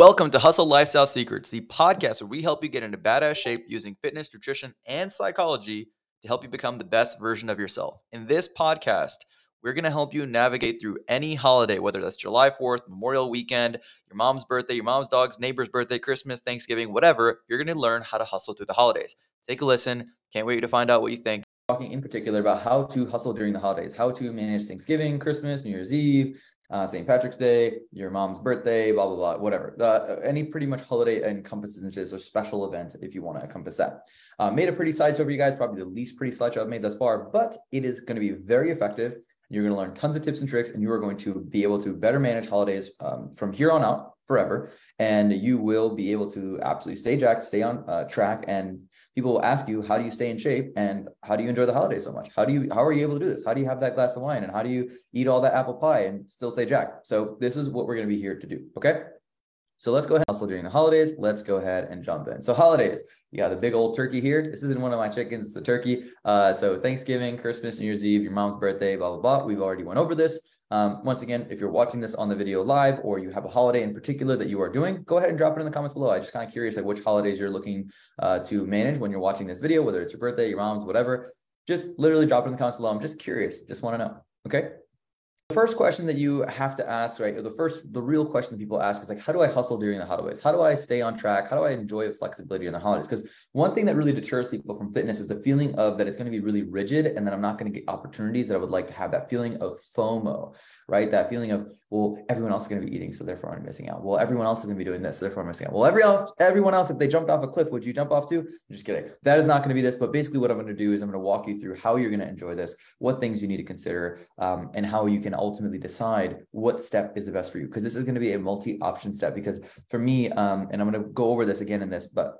Welcome to Hustle Lifestyle Secrets, the podcast where we help you get into badass shape using fitness, nutrition, and psychology to help you become the best version of yourself. In this podcast, we're going to help you navigate through any holiday, whether that's July 4th, Memorial Weekend, your mom's birthday, your mom's dog's neighbor's birthday, Christmas, Thanksgiving, whatever. You're going to learn how to hustle through the holidays. Take a listen. Can't wait to find out what you think. Talking in particular about how to hustle during the holidays, how to manage Thanksgiving, Christmas, New Year's Eve, uh, St. Patrick's Day, your mom's birthday, blah, blah, blah, whatever. The, any pretty much holiday encompasses this or special event if you want to encompass that. Uh, made a pretty slideshow for you guys, probably the least pretty slideshow I've made thus far, but it is going to be very effective. You're going to learn tons of tips and tricks, and you are going to be able to better manage holidays um, from here on out forever. And you will be able to absolutely stay jacked, stay on uh, track, and people will ask you how do you stay in shape? And how do you enjoy the holidays so much? How do you how are you able to do this? How do you have that glass of wine? And how do you eat all that apple pie and still say jack? So this is what we're going to be here to do okay? So let's go ahead and hustle during the holidays. Let's go ahead and jump in. So holidays you got a big old turkey here. This isn't one of my chickens it's a turkey. Uh, so thanksgiving christmas new year's eve your mom's birthday blah blah blah. We've already went over this um, once again, if you're watching this on the video live or you have a holiday in particular that you are doing, go ahead and drop it in the comments below. I'm just kind of curious like which holidays you're looking uh, to manage when you're watching this video, whether it's your birthday, your mom's, whatever. Just literally drop it in the comments below. I'm just curious, just want to know. Okay. The first question that you have to ask, right? Or the first, the real question that people ask is like, how do I hustle during the holidays? How do I stay on track? How do I enjoy the flexibility in the holidays? Because one thing that really deters people from fitness is the feeling of that it's going to be really rigid and that I'm not going to get opportunities that I would like to have that feeling of FOMO, right? That feeling of, well, everyone else is going to be eating, so therefore I'm missing out. Well, everyone else is going to be doing this, so therefore I'm missing out. Well, every else, everyone else, if they jumped off a cliff, would you jump off too? I'm just kidding. That is not going to be this, but basically what I'm going to do is I'm going to walk you through how you're going to enjoy this, what things you need to consider, um, and how you can ultimately decide what step is the best for you. Because this is going to be a multi-option step. Because for me, um, and I'm going to go over this again in this, but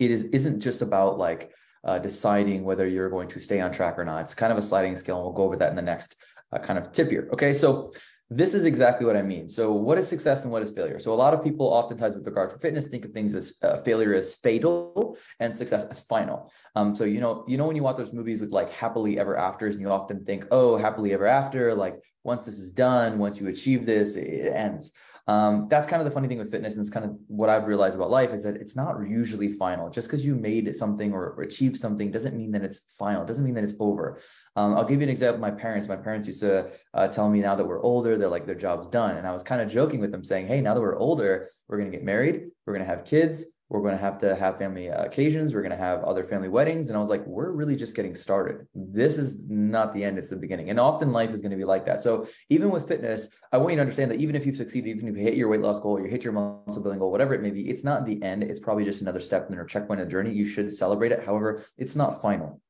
it is isn't just about like uh, deciding whether you're going to stay on track or not. It's kind of a sliding scale, and we'll go over that in the next uh, kind of tip here. Okay, so this is exactly what I mean. So, what is success and what is failure? So, a lot of people, oftentimes, with regard to fitness, think of things as uh, failure as fatal and success as final. Um, so, you know, you know when you watch those movies with like happily ever afters, and you often think, oh, happily ever after, like once this is done, once you achieve this, it ends. Um, that's kind of the funny thing with fitness, and it's kind of what I've realized about life is that it's not usually final. Just because you made something or, achieved something doesn't mean that it's final. Doesn't mean that it's over. Um, I'll give you an example. My parents, my parents used to uh, tell me now that we're older, they're like their job's done, and I was kind of joking with them, saying, "Hey, now that we're older, we're gonna get married, we're gonna have kids, we're going to have to have family uh, occasions we're going to have other family weddings and i was like we're really just getting started this is not the end it's the beginning and often life is going to be like that so even with fitness i want you to understand that even if you've succeeded even if you hit your weight loss goal you hit your muscle building goal whatever it may be it's not the end it's probably just another step in or checkpoint in the journey you should celebrate it however it's not final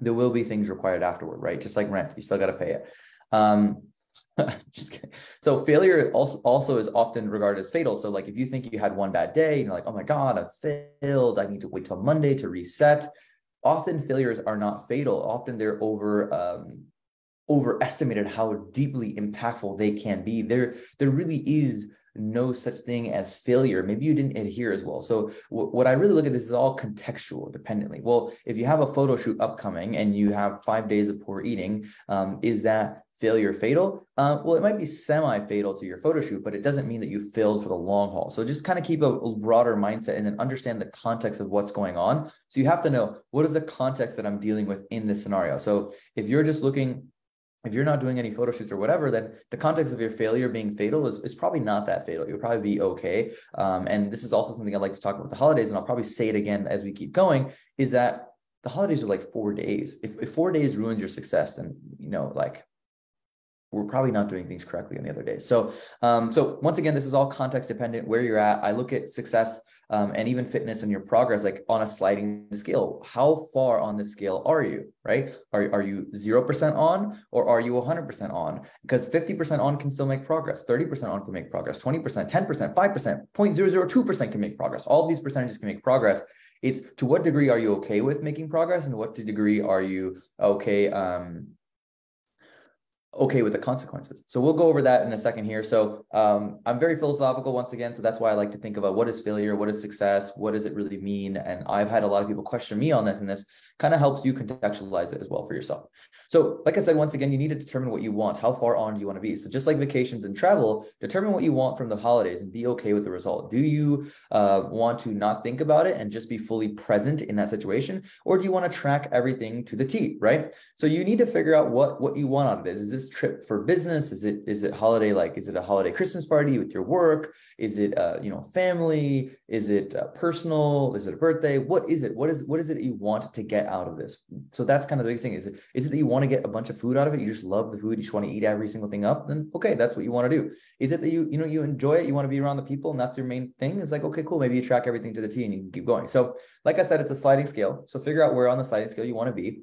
there will be things required afterward, right? Just like rent, you still got to pay it. Um. So failure also also is often regarded as fatal. So like if you think you had one bad day and you're like, oh my God, I failed. I need to wait till Monday to reset. Often failures are not fatal. Often they're over um, overestimated how deeply impactful they can be. There there really is no such thing as failure. Maybe you didn't adhere as well. So w- what I really look at this is all contextual dependently. Well, if you have a photo shoot upcoming and you have five days of poor eating, um, is that failure fatal? Uh, well, it might be semi-fatal to your photo shoot, but it doesn't mean that you failed for the long haul. So just kind of keep a broader mindset and then understand the context of what's going on. So you have to know what is the context that I'm dealing with in this scenario. So if you're just looking if you're not doing any photo shoots or whatever, then the context of your failure being fatal is, is probably not that fatal. You'll probably be okay. Um, and this is also something I'd like to talk about the holidays, and I'll probably say it again as we keep going, is that the holidays are like four days. If, if four days ruins your success, then you know, like we're probably not doing things correctly on the other days. So, um, so once again, this is all context dependent. Where you're at, I look at success um, and even fitness and your progress like on a sliding scale. How far on the scale are you? Right? Are are you zero percent on or are you 100 percent on? Because 50 percent on can still make progress. 30 percent on can make progress. 20 percent, 10 percent, 5 percent, 0.002 percent can make progress. All these percentages can make progress. It's to what degree are you okay with making progress, and what degree are you okay? Um, okay with the consequences. So we'll go over that in a second here. So um, I'm very philosophical once again. So that's why I like to think about what is failure, what is success, what does it really mean? And I've had a lot of people question me on this, and this kind of helps you contextualize it as well for yourself. So, like I said, once again, you need to determine what you want. How far on do you want to be? So, just like vacations and travel, determine what you want from the holidays and be okay with the result. Do you uh, want to not think about it and just be fully present in that situation, or do you want to track everything to the T? Right. So, you need to figure out what what you want out of this. Is this trip for business? Is it is it holiday like? Is it a holiday Christmas party with your work? Is it uh, you know family? Is it uh, personal? Is it a birthday? What is it? What is what is it you want to get out of this. So that's kind of the biggest thing. Is it is it that you want to get a bunch of food out of it? You just love the food, you just want to eat every single thing up, then okay, that's what you want to do. Is it that you, you know, you enjoy it, you want to be around the people, and that's your main thing? It's like, okay, cool. Maybe you track everything to the T and you can keep going. So, like I said, it's a sliding scale. So figure out where on the sliding scale you want to be.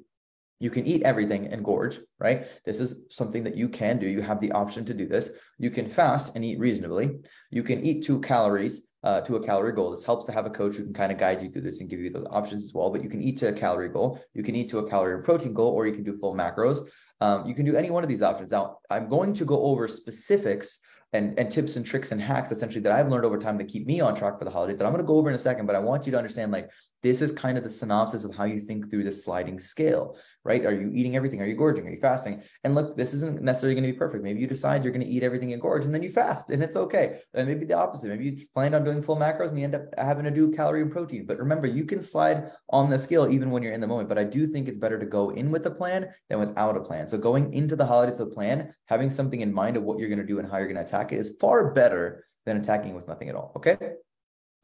You can eat everything and gorge, right? This is something that you can do. You have the option to do this. You can fast and eat reasonably. You can eat two calories uh, to a calorie goal. This helps to have a coach who can kind of guide you through this and give you the options as well. But you can eat to a calorie goal, you can eat to a calorie and protein goal, or you can do full macros. Um, you can do any one of these options. Now, I'm going to go over specifics and, and tips and tricks and hacks essentially that I've learned over time to keep me on track for the holidays that I'm going to go over in a second. But I want you to understand like this is kind of the synopsis of how you think through the sliding scale, right? Are you eating everything? Are you gorging? Are you fasting? And look, this isn't necessarily going to be perfect. Maybe you decide you're going to eat everything and gorge and then you fast and it's okay. And maybe the opposite. Maybe you planned on doing full macros and you end up having to do calorie and protein. But remember, you can slide on the scale even when you're in the moment. But I do think it's better to go in with a plan than without a plan. So going into the holidays with a plan, having something in mind of what you're going to do and how you're going to attack it is far better than attacking with nothing at all. Okay.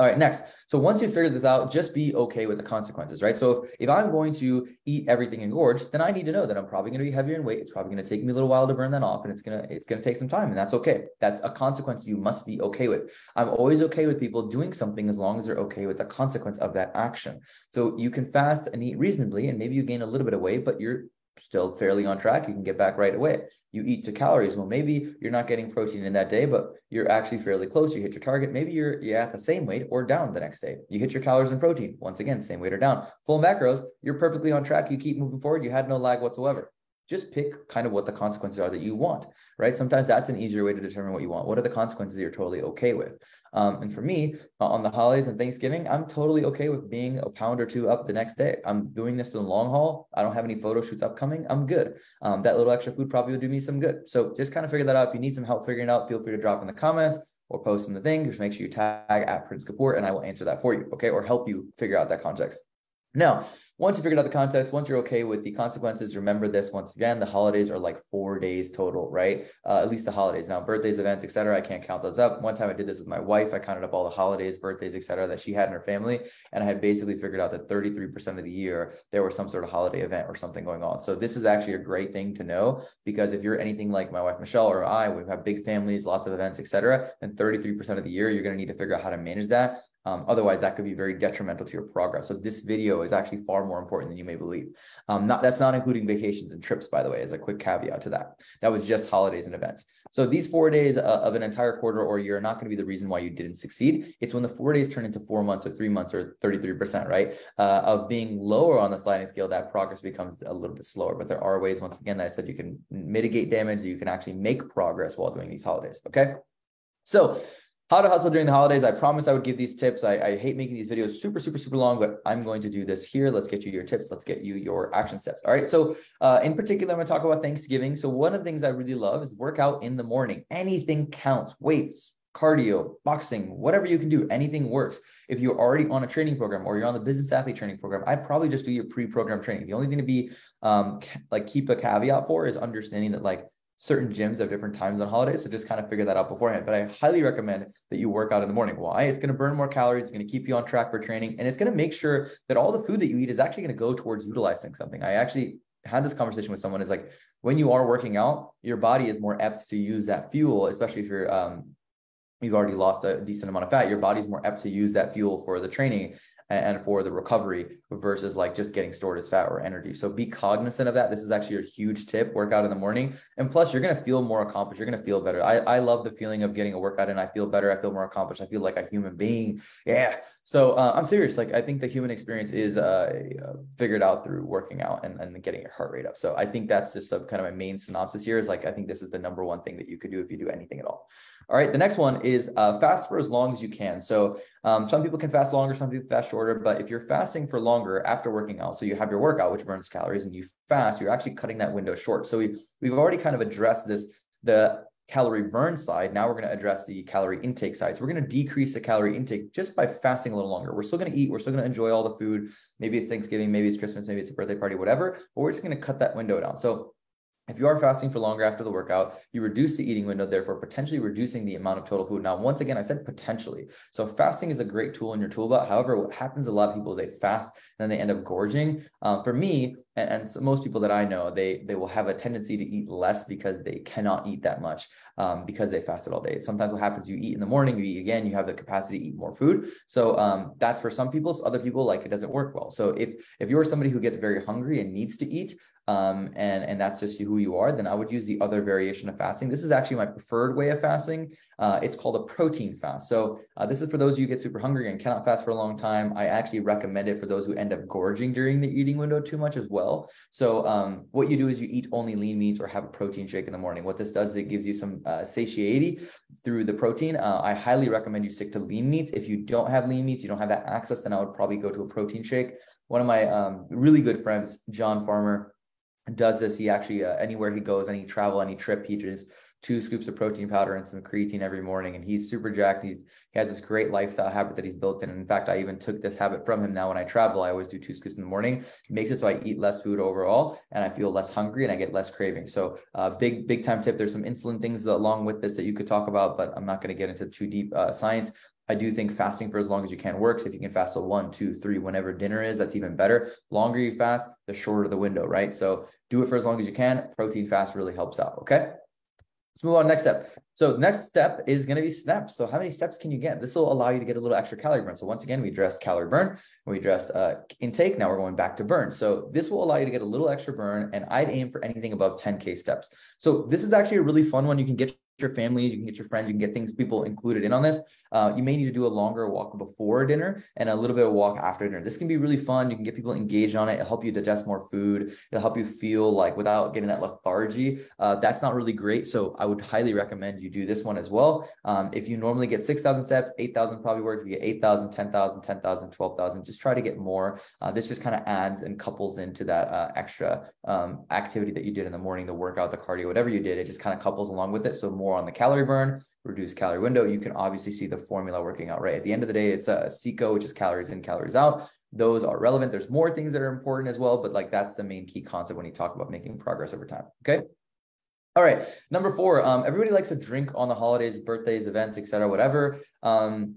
All right, next. So once you figure this out, just be okay with the consequences, right? So if, if I'm going to eat everything in gorge, then I need to know that I'm probably going to be heavier in weight. It's probably going to take me a little while to burn that off, and it's gonna it's gonna take some time, and that's okay. That's a consequence you must be okay with. I'm always okay with people doing something as long as they're okay with the consequence of that action. So you can fast and eat reasonably, and maybe you gain a little bit of weight, but you're still fairly on track, you can get back right away. You eat to calories. Well, maybe you're not getting protein in that day, but you're actually fairly close. You hit your target. Maybe you're, you're at the same weight or down the next day. You hit your calories and protein. Once again, same weight or down. Full macros, you're perfectly on track. You keep moving forward. You had no lag whatsoever just pick kind of what the consequences are that you want, right? Sometimes that's an easier way to determine what you want. What are the consequences you're totally okay with? Um, and for me, uh, on the holidays and Thanksgiving, I'm totally okay with being a pound or two up the next day. I'm doing this for the long haul. I don't have any photo shoots upcoming. I'm good. Um, that little extra food probably will do me some good. So just kind of figure that out. If you need some help figuring it out, feel free to drop in the comments or post in the thing. Just make sure you tag at Prince Kapoor and I will answer that for you. Okay. Or help you figure out that context. Now, once you figured out the context, once you're okay with the consequences, remember this once again, the holidays are like four days total, right? Uh, at least the holidays. Now, birthdays, events, etc. I can't count those up. One time I did this with my wife. I counted up all the holidays, birthdays, etc. that she had in her family. And I had basically figured out that 33% of the year, there was some sort of holiday event or something going on. So this is actually a great thing to know because if you're anything like my wife, Michelle, or I, we have big families, lots of events, etc. then 33% of the year, you're going to need to figure out how to manage that. Um, otherwise, that could be very detrimental to your progress. So this video is actually far more important than you may believe. Um, not, that's not including vacations and trips, by the way, as a quick caveat to that. That was just holidays and events. So these four days uh, of an entire quarter or year are not going to be the reason why you didn't succeed. It's when the four days turn into four months or three months or 33%, right? Uh, of being lower on the sliding scale, that progress becomes a little bit slower. But there are ways, once again, that I said you can mitigate damage, you can actually make progress while doing these holidays. Okay. So how to hustle during the holidays. I promise I would give these tips. I, I, hate making these videos super, super, super long, but I'm going to do this here. Let's get you your tips. Let's get you your action steps. All right. So, uh, in particular, I'm going to talk about Thanksgiving. So, one of the things I really love is work out in the morning. Anything counts weights, cardio, boxing, whatever you can do, anything works. If you're already on a training program or you're on the business athlete training program, I'd probably just do your pre program training. The only thing to be um, like keep a caveat for is understanding that like certain gyms have different times on holidays. So just kind of figure that out beforehand. But I highly recommend that you work out in the morning. Why? It's going to burn more calories. It's going to keep you on track for training. And it's going to make sure that all the food that you eat is actually going to go towards utilizing something. I actually had this conversation with someone is like, when you are working out, your body is more apt to use that fuel, especially if you're, um, you've already lost a decent amount of fat. Your body's more apt to use that fuel for the training and, for the recovery versus like just getting stored as fat or energy. So be cognizant of that. This is actually a huge tip. Workout in the morning, and plus you're gonna feel more accomplished. You're gonna feel better. I I love the feeling of getting a workout and I feel better. I feel more accomplished. I feel like a human being. Yeah. So uh, I'm serious. Like I think the human experience is uh, figured out through working out and, and getting your heart rate up. So I think that's just a, kind of my main synopsis here. Is like I think this is the number one thing that you could do if you do anything at all. All right, the next one is uh, fast for as long as you can. So um, some people can fast longer, some people fast shorter, but if you're fasting for longer after working out, so you have your workout, which burns calories, and you fast, you're actually cutting that window short. So we, we've already kind of addressed this, the calorie burn side. Now we're going to address the calorie intake side. So we're going to decrease the calorie intake just by fasting a little longer. We're still going to eat. We're still going to enjoy all the food. Maybe it's Thanksgiving, maybe it's Christmas, maybe it's a birthday party, whatever. But we're just going to cut that window down. So if you are fasting for longer after the workout, you reduce the eating window, therefore potentially reducing the amount of total food. Now, once again, I said potentially. So fasting is a great tool in your toolbox. However, what happens a lot of people is they fast and then they end up gorging. Um, for me, and, and so most people that I know, they they will have a tendency to eat less because they cannot eat that much um, because they fasted all day. Sometimes what happens, you eat in the morning, you eat again, you have the capacity to eat more food. So um, that's for some people. So other people like it doesn't work well. So if if you're somebody who gets very hungry and needs to eat, um, and and that's just who you are, then I would use the other variation of fasting. This is actually my preferred way of fasting. Uh, it's called a protein fast. So uh, this is for those who get super hungry and cannot fast for a long time. I actually recommend it for those who end up gorging during the eating window too much as well. So um, what you do is you eat only lean meats or have a protein shake in the morning. What this does is it gives you some uh, satiety through the protein. Uh, I highly recommend you stick to lean meats. If you don't have lean meats, you don't have that access, then I would probably go to a protein shake. One of my um, really good friends, John Farmer, does this. He actually uh, anywhere he goes, any travel, any trip, he just two scoops of protein powder and some creatine every morning. And he's super jacked. He's he has this great lifestyle habit that he's built in. And in fact, I even took this habit from him. Now, when I travel, I always do two scoops in the morning. It makes it so I eat less food overall, and I feel less hungry and I get less craving. So, uh, big big time tip. There's some insulin things along with this that you could talk about, but I'm not going to get into too deep uh, science. I do think fasting for as long as you can works. If you can fast a one, two, three, whenever dinner is, that's even better. Longer you fast, the shorter the window, right? So do it for as long as you can. Protein fast really helps out. Okay. Let's move on. Next step. So next step is going to be steps. So how many steps can you get? This will allow you to get a little extra calorie burn. So once again, we addressed calorie burn, we addressed uh, intake. Now we're going back to burn. So this will allow you to get a little extra burn, and I'd aim for anything above 10k steps. So this is actually a really fun one. You can get your family, you can get your friends, you can get things people included in on this. Uh, you may need to do a longer walk before dinner and a little bit of walk after dinner. This can be really fun. You can get people engaged on it. It'll help you digest more food. It'll help you feel like without getting that lethargy. Uh, that's not really great. So I would highly recommend you do this one as well. Um, if you normally get 6,000 steps, 8,000 probably work. If you get 8,000, 10,000, 10,000, 12,000, just try to get more. Uh, this just kind of adds and couples into that uh, extra um, activity that you did in the morning, the workout, the cardio, whatever you did. It just kind of couples along with it. So more on the calorie burn, reduce calorie window, you can obviously see the formula working out, right? At the end of the day, it's a CICO, which is calories in, calories out. Those are relevant. There's more things that are important as well, but like that's the main key concept when you talk about making progress over time. Okay. All right. Number four, um, everybody likes to drink on the holidays, birthdays, events, etc., whatever. Um,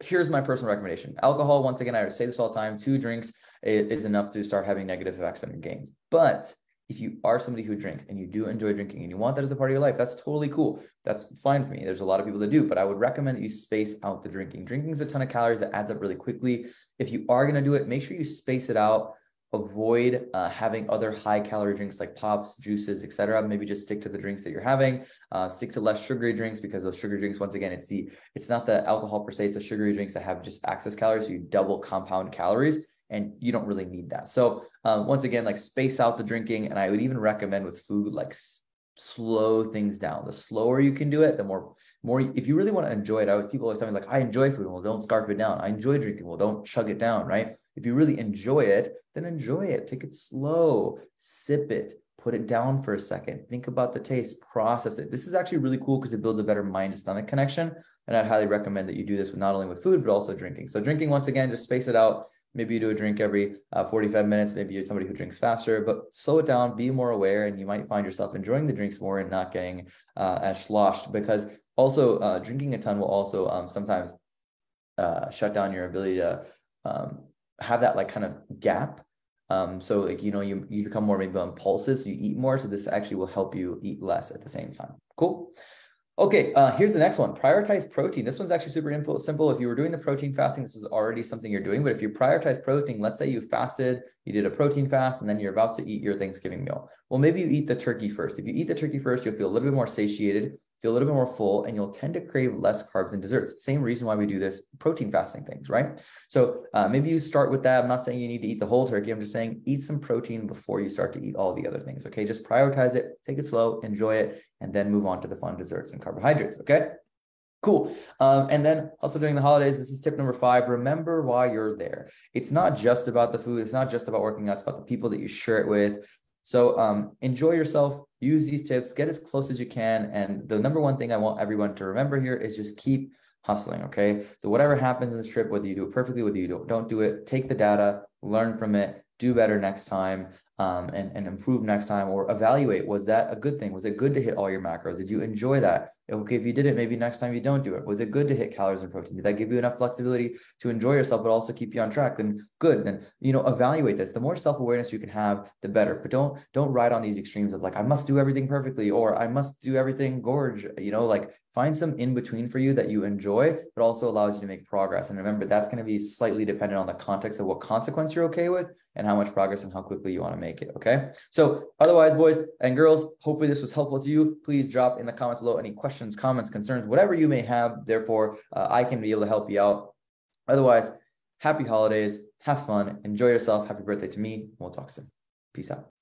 here's my personal recommendation. Alcohol, once again, I say this all the time, two drinks is enough to start having negative effects on your gains. But if you are somebody who drinks and you do enjoy drinking and you want that as a part of your life, that's totally cool. That's fine for me. There's a lot of people that do, but I would recommend that you space out the drinking. Drinking is a ton of calories that adds up really quickly. If you are going to do it, make sure you space it out. Avoid uh, having other high calorie drinks like pops, juices, etc. Maybe just stick to the drinks that you're having. Uh, stick to less sugary drinks because those sugary drinks, once again, it's the it's not the alcohol per se, it's the sugary drinks that have just excess calories. So you double compound calories and you don't really need that. So um, once again, like space out the drinking, and I would even recommend with food like s- slow things down. The slower you can do it, the more more. If you really want to enjoy it, I would people always tell me like, I enjoy food. Well, don't scarf it down. I enjoy drinking. Well, don't chug it down. Right? If you really enjoy it, then enjoy it. Take it slow. Sip it. Put it down for a second. Think about the taste. Process it. This is actually really cool because it builds a better mind to stomach connection. And I'd highly recommend that you do this with not only with food but also drinking. So drinking, once again, just space it out maybe you do a drink every uh, 45 minutes. Maybe you're somebody who drinks faster but slow it down be more aware and you might find yourself enjoying the drinks more and not getting uh, as sloshed because also uh, drinking a ton will also um, sometimes uh, shut down your ability to um, have that like kind of gap. Um, so like you know you, you become more maybe impulsive so you eat more so this actually will help you eat less at the same time. Cool Okay, uh, here's the next one. Prioritize protein. This one's actually super simple. If you were doing the protein fasting, this is already something you're doing. But if you prioritize protein, let's say you fasted, you did a protein fast, and then you're about to eat your Thanksgiving meal. Well, maybe you eat the turkey first. If you eat the turkey first, you'll feel a little bit more satiated feel a little bit more full, and you'll tend to crave less carbs and desserts. Same reason why we do this protein fasting things, right? So uh, maybe you start with that. I'm not saying you need to eat the whole turkey. I'm just saying eat some protein before you start to eat all the other things. Okay, just prioritize it, take it slow, enjoy it, and then move on to the fun desserts and carbohydrates. Okay. Cool. Um, and then also during the holidays, this is tip number five. Remember why you're there. It's not just about the food. It's not just about working out. It's about the people that you share it with. So um, enjoy yourself, use these tips, get as close as you can. And the number one thing I want everyone to remember here is just keep hustling. Okay. So whatever happens in this trip, whether you do it perfectly, whether you don't, don't do it, take the data, learn from it, do better next time um, and, and improve next time or evaluate was that a good thing was it good to hit all your macros did you enjoy that okay if you did it maybe next time you don't do it. Was it good to hit calories and protein? Did that give you enough flexibility to enjoy yourself but also keep you on track? Then good. Then you know evaluate this. The more self-awareness you can have the better. But don't don't ride on these extremes of like i must do everything perfectly or i must do everything gorge you know like find some in between for you that you enjoy but also allows you to make progress. And remember that's going to be slightly dependent on the context of what consequence you're okay with and how much progress and how quickly you want to make it. Okay. So, otherwise, boys and girls, hopefully this was helpful to you. Please drop in the comments below any questions, comments, concerns, whatever you may have. Therefore, uh, I can be able to help you out. Otherwise, happy holidays, have fun, enjoy yourself. Happy birthday to me. We'll talk soon. Peace out.